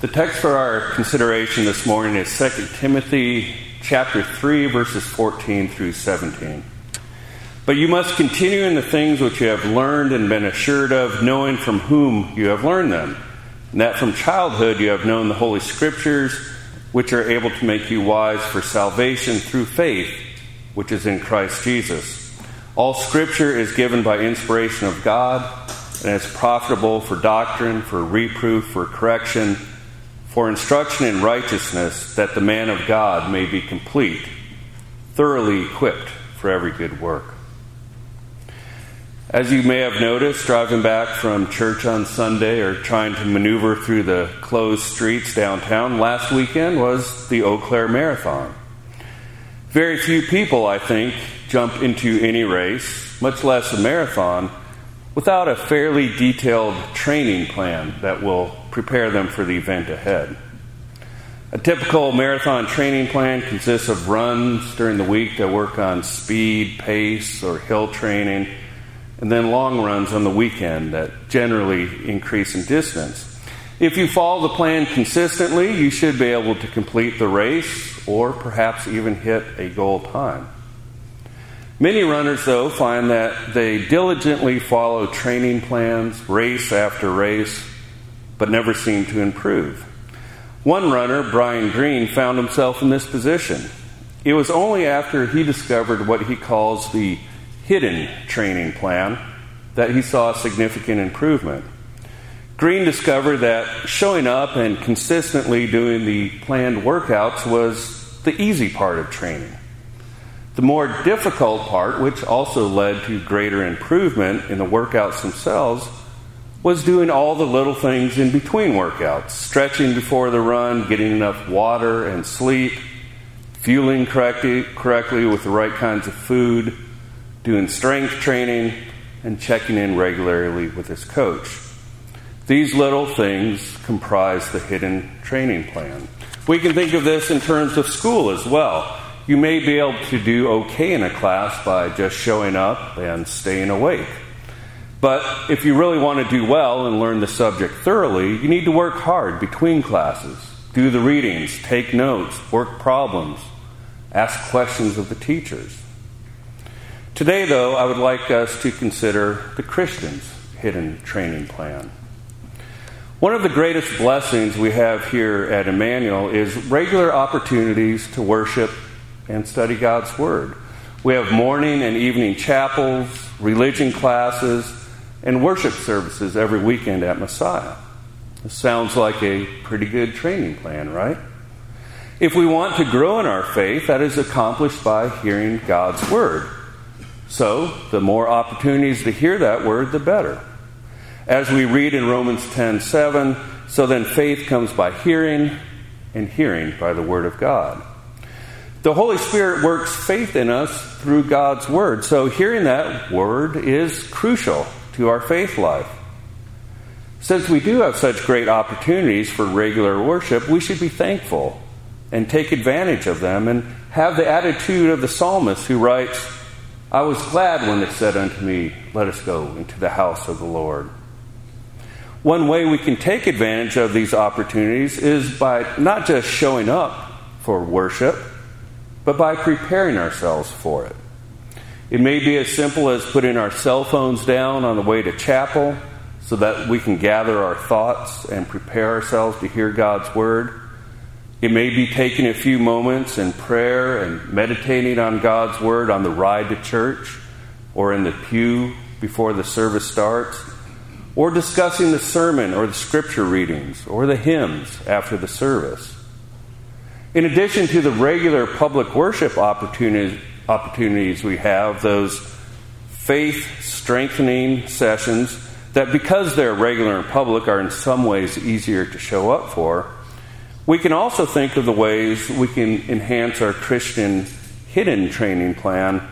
The text for our consideration this morning is 2 Timothy chapter 3 verses 14 through 17. But you must continue in the things which you have learned and been assured of, knowing from whom you have learned them, and that from childhood you have known the holy scriptures, which are able to make you wise for salvation through faith, which is in Christ Jesus. All scripture is given by inspiration of God and is profitable for doctrine, for reproof, for correction for instruction in righteousness, that the man of God may be complete, thoroughly equipped for every good work. As you may have noticed, driving back from church on Sunday or trying to maneuver through the closed streets downtown, last weekend was the Eau Claire Marathon. Very few people, I think, jump into any race, much less a marathon, without a fairly detailed training plan that will prepare them for the event ahead. A typical marathon training plan consists of runs during the week that work on speed, pace, or hill training, and then long runs on the weekend that generally increase in distance. If you follow the plan consistently, you should be able to complete the race or perhaps even hit a goal time. Many runners, though, find that they diligently follow training plans, race after race, but never seem to improve. One runner, Brian Green, found himself in this position. It was only after he discovered what he calls the hidden training plan that he saw significant improvement. Green discovered that showing up and consistently doing the planned workouts was the easy part of training. The more difficult part, which also led to greater improvement in the workouts themselves, was doing all the little things in between workouts stretching before the run, getting enough water and sleep, fueling correctly, correctly with the right kinds of food, doing strength training, and checking in regularly with his coach. These little things comprise the hidden training plan. We can think of this in terms of school as well. You may be able to do okay in a class by just showing up and staying awake. But if you really want to do well and learn the subject thoroughly, you need to work hard between classes, do the readings, take notes, work problems, ask questions of the teachers. Today, though, I would like us to consider the Christian's hidden training plan. One of the greatest blessings we have here at Immanuel is regular opportunities to worship and study God's Word. We have morning and evening chapels, religion classes, and worship services every weekend at Messiah. This sounds like a pretty good training plan, right? If we want to grow in our faith, that is accomplished by hearing God's Word. So, the more opportunities to hear that Word, the better. As we read in Romans 10 7, so then faith comes by hearing, and hearing by the Word of God. The Holy Spirit works faith in us through God's Word. So, hearing that Word is crucial to our faith life. Since we do have such great opportunities for regular worship, we should be thankful and take advantage of them and have the attitude of the psalmist who writes, I was glad when it said unto me, Let us go into the house of the Lord. One way we can take advantage of these opportunities is by not just showing up for worship but by preparing ourselves for it. It may be as simple as putting our cell phones down on the way to chapel so that we can gather our thoughts and prepare ourselves to hear God's Word. It may be taking a few moments in prayer and meditating on God's Word on the ride to church or in the pew before the service starts, or discussing the sermon or the scripture readings or the hymns after the service. In addition to the regular public worship opportunities, we have, those faith strengthening sessions that, because they're regular and public, are in some ways easier to show up for, we can also think of the ways we can enhance our Christian hidden training plan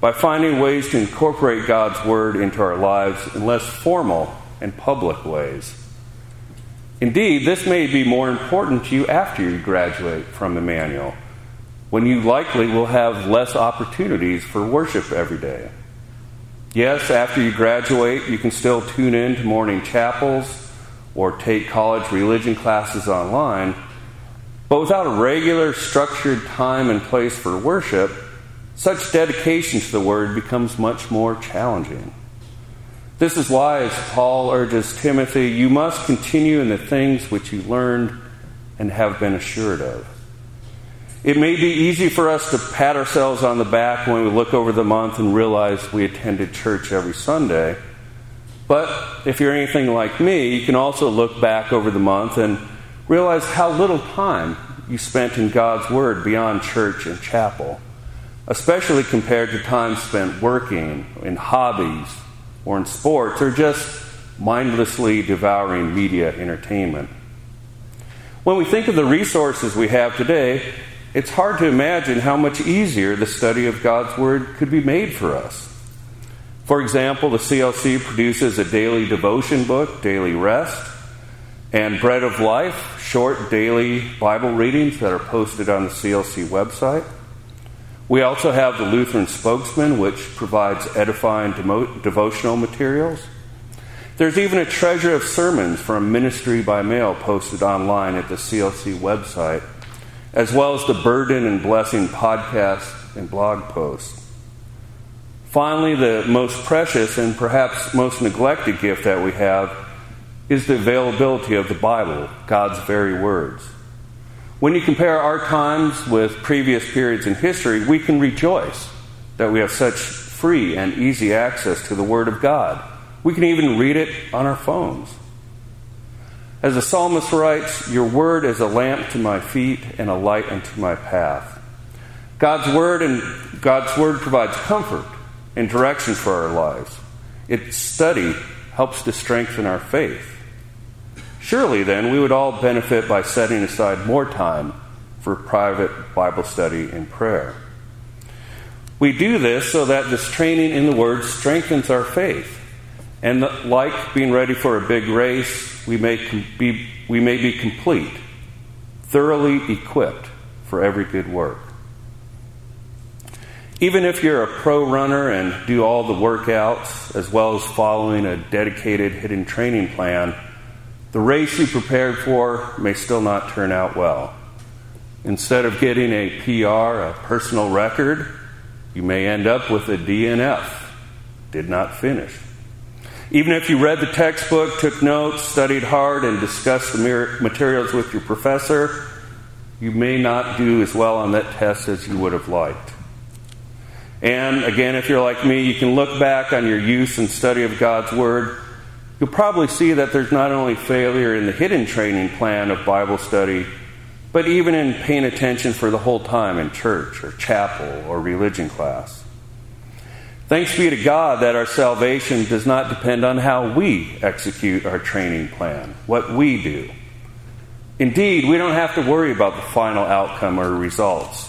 by finding ways to incorporate God's Word into our lives in less formal and public ways. Indeed, this may be more important to you after you graduate from Immanuel, when you likely will have less opportunities for worship every day. Yes, after you graduate, you can still tune in to morning chapels or take college religion classes online, but without a regular, structured time and place for worship, such dedication to the Word becomes much more challenging. This is why, as Paul urges Timothy, you must continue in the things which you learned and have been assured of. It may be easy for us to pat ourselves on the back when we look over the month and realize we attended church every Sunday. But if you're anything like me, you can also look back over the month and realize how little time you spent in God's Word beyond church and chapel, especially compared to time spent working, in hobbies, or in sports, or just mindlessly devouring media entertainment. When we think of the resources we have today, it's hard to imagine how much easier the study of God's Word could be made for us. For example, the CLC produces a daily devotion book, Daily Rest, and Bread of Life, short daily Bible readings that are posted on the CLC website. We also have the Lutheran Spokesman, which provides edifying demo- devotional materials. There's even a treasure of sermons from Ministry by Mail posted online at the CLC website, as well as the Burden and Blessing podcast and blog posts. Finally, the most precious and perhaps most neglected gift that we have is the availability of the Bible, God's very words. When you compare our times with previous periods in history, we can rejoice that we have such free and easy access to the Word of God. We can even read it on our phones. As the psalmist writes, Your word is a lamp to my feet and a light unto my path. God's word and God's word provides comfort and direction for our lives. Its study helps to strengthen our faith. Surely, then, we would all benefit by setting aside more time for private Bible study and prayer. We do this so that this training in the Word strengthens our faith. And like being ready for a big race, we may be, we may be complete, thoroughly equipped for every good work. Even if you're a pro runner and do all the workouts, as well as following a dedicated hidden training plan, the race you prepared for may still not turn out well. Instead of getting a PR, a personal record, you may end up with a DNF, did not finish. Even if you read the textbook, took notes, studied hard, and discussed the materials with your professor, you may not do as well on that test as you would have liked. And again, if you're like me, you can look back on your use and study of God's Word you'll probably see that there's not only failure in the hidden training plan of Bible study, but even in paying attention for the whole time in church or chapel or religion class. Thanks be to God that our salvation does not depend on how we execute our training plan, what we do. Indeed, we don't have to worry about the final outcome or results.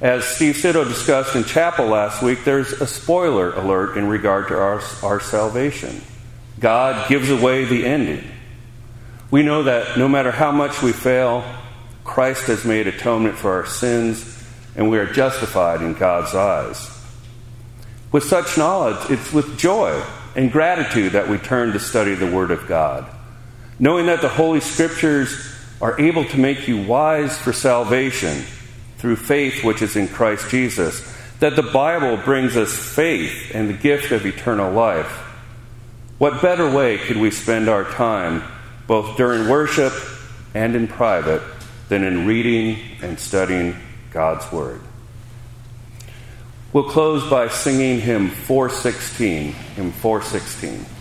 As Steve Sitto discussed in chapel last week, there's a spoiler alert in regard to our, our salvation. God gives away the ending. We know that no matter how much we fail, Christ has made atonement for our sins, and we are justified in God's eyes. With such knowledge, it's with joy and gratitude that we turn to study the Word of God, knowing that the Holy Scriptures are able to make you wise for salvation through faith which is in Christ Jesus, that the Bible brings us faith and the gift of eternal life what better way could we spend our time, both during worship and in private, than in reading and studying God's Word? We'll close by singing hymn 416, hymn 416.